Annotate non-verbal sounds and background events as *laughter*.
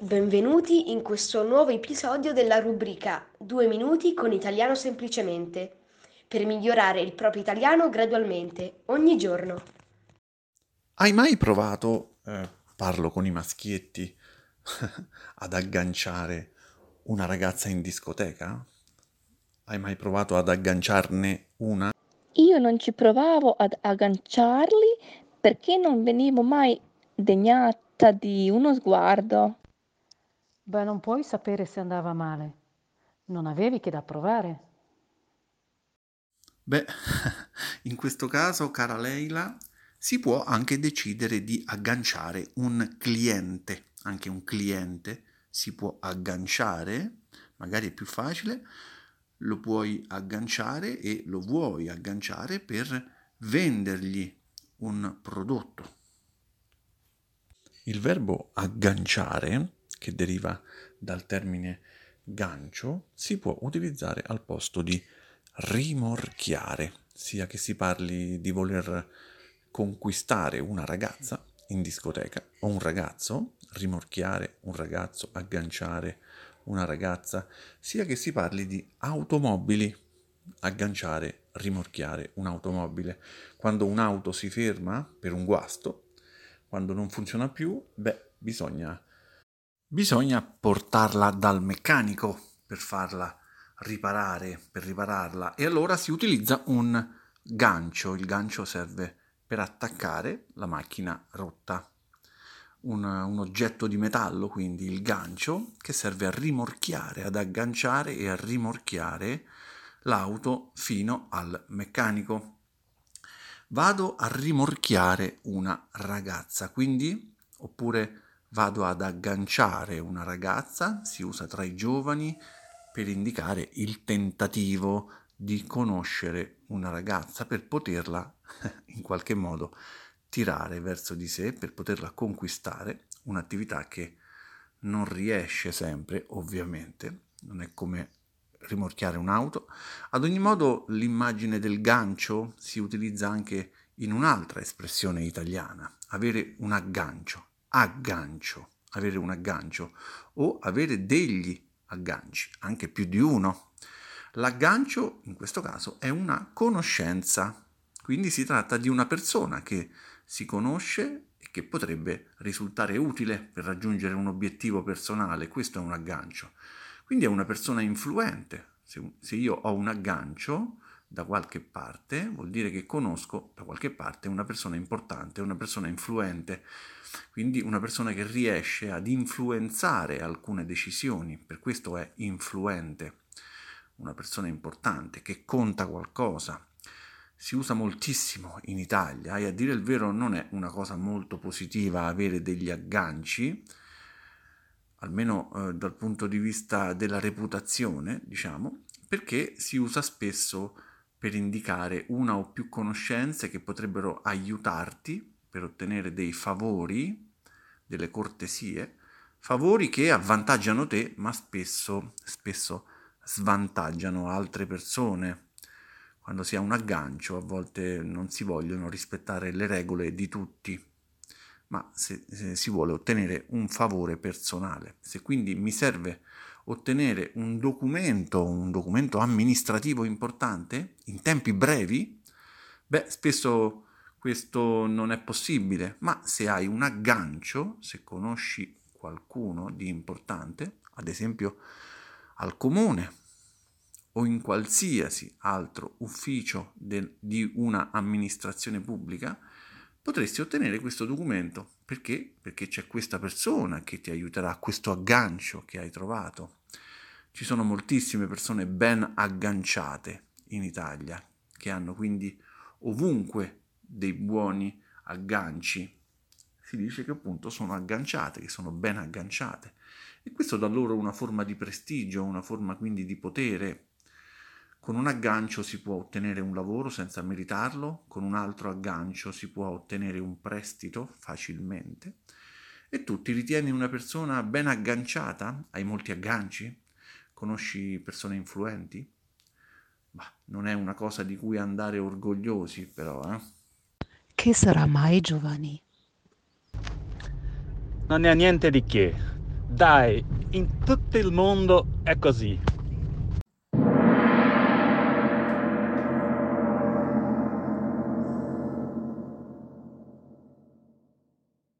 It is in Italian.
Benvenuti in questo nuovo episodio della rubrica Due minuti con italiano semplicemente, per migliorare il proprio italiano gradualmente, ogni giorno. Hai mai provato, eh, parlo con i maschietti, *laughs* ad agganciare una ragazza in discoteca? Hai mai provato ad agganciarne una? Io non ci provavo ad agganciarli perché non venivo mai degnata di uno sguardo. Beh, non puoi sapere se andava male. Non avevi che da provare. Beh, *laughs* in questo caso, cara Leila, si può anche decidere di agganciare un cliente, anche un cliente si può agganciare, magari è più facile, lo puoi agganciare e lo vuoi agganciare per vendergli un prodotto. Il verbo agganciare, che deriva dal termine gancio, si può utilizzare al posto di rimorchiare, sia che si parli di voler conquistare una ragazza in discoteca o un ragazzo, rimorchiare un ragazzo, agganciare una ragazza, sia che si parli di automobili, agganciare, rimorchiare un'automobile. Quando un'auto si ferma per un guasto, quando non funziona più, beh, bisogna, bisogna portarla dal meccanico per farla riparare, per ripararla e allora si utilizza un gancio. Il gancio serve per attaccare la macchina rotta. Un, un, oggetto di metallo, quindi il gancio, che serve a rimorchiare, ad agganciare e a rimorchiare l'auto fino al meccanico. Vado a rimorchiare una ragazza, quindi, oppure vado ad agganciare una ragazza, si usa tra i giovani per indicare il tentativo di conoscere una ragazza per poterla *laughs* in qualche modo tirare verso di sé, per poterla conquistare, un'attività che non riesce sempre, ovviamente, non è come rimorchiare un'auto. Ad ogni modo l'immagine del gancio si utilizza anche in un'altra espressione italiana, avere un aggancio, aggancio, avere un aggancio o avere degli agganci, anche più di uno. L'aggancio, in questo caso, è una conoscenza, quindi si tratta di una persona che si conosce e che potrebbe risultare utile per raggiungere un obiettivo personale, questo è un aggancio. Quindi è una persona influente. Se, io ho un aggancio da qualche parte, vuol dire che conosco da qualche parte una persona importante, una persona influente, quindi una persona che riesce ad influenzare alcune decisioni, per questo è influente una persona importante, che conta qualcosa. Si usa moltissimo in Italia e a dire il vero non è una cosa molto positiva avere degli agganci, almeno eh, dal punto di vista della reputazione, diciamo, perché si usa spesso per indicare una o più conoscenze che potrebbero aiutarti per ottenere dei favori, delle cortesie, favori che avvantaggiano te, ma spesso, spesso svantaggiano altre persone. Quando si ha un aggancio a volte non si vogliono rispettare le regole di tutti, ma se, se si vuole ottenere un favore personale. Se quindi mi serve ottenere un documento, un documento amministrativo importante in tempi brevi, beh, spesso questo non è possibile, ma se hai un aggancio, se conosci qualcuno di importante, ad esempio al comune o in qualsiasi altro ufficio de, di una amministrazione pubblica, potresti ottenere questo documento. Perché? Perché c'è questa persona che ti aiuterà, questo aggancio che hai trovato. Ci sono moltissime persone ben agganciate in Italia, che hanno quindi ovunque dei buoni agganci. Si dice che appunto sono agganciate, che sono ben agganciate. E questo dà loro una forma di prestigio, una forma quindi di potere. Con un aggancio si può ottenere un lavoro senza meritarlo, con un altro aggancio si può ottenere un prestito facilmente. E tu ti ritieni una persona ben agganciata? Hai molti agganci? Conosci persone influenti? Bah, non è una cosa di cui andare orgogliosi, però, eh? Che sarà mai, Giovanni? Non è niente di che Dai, in tutto il mondo è così.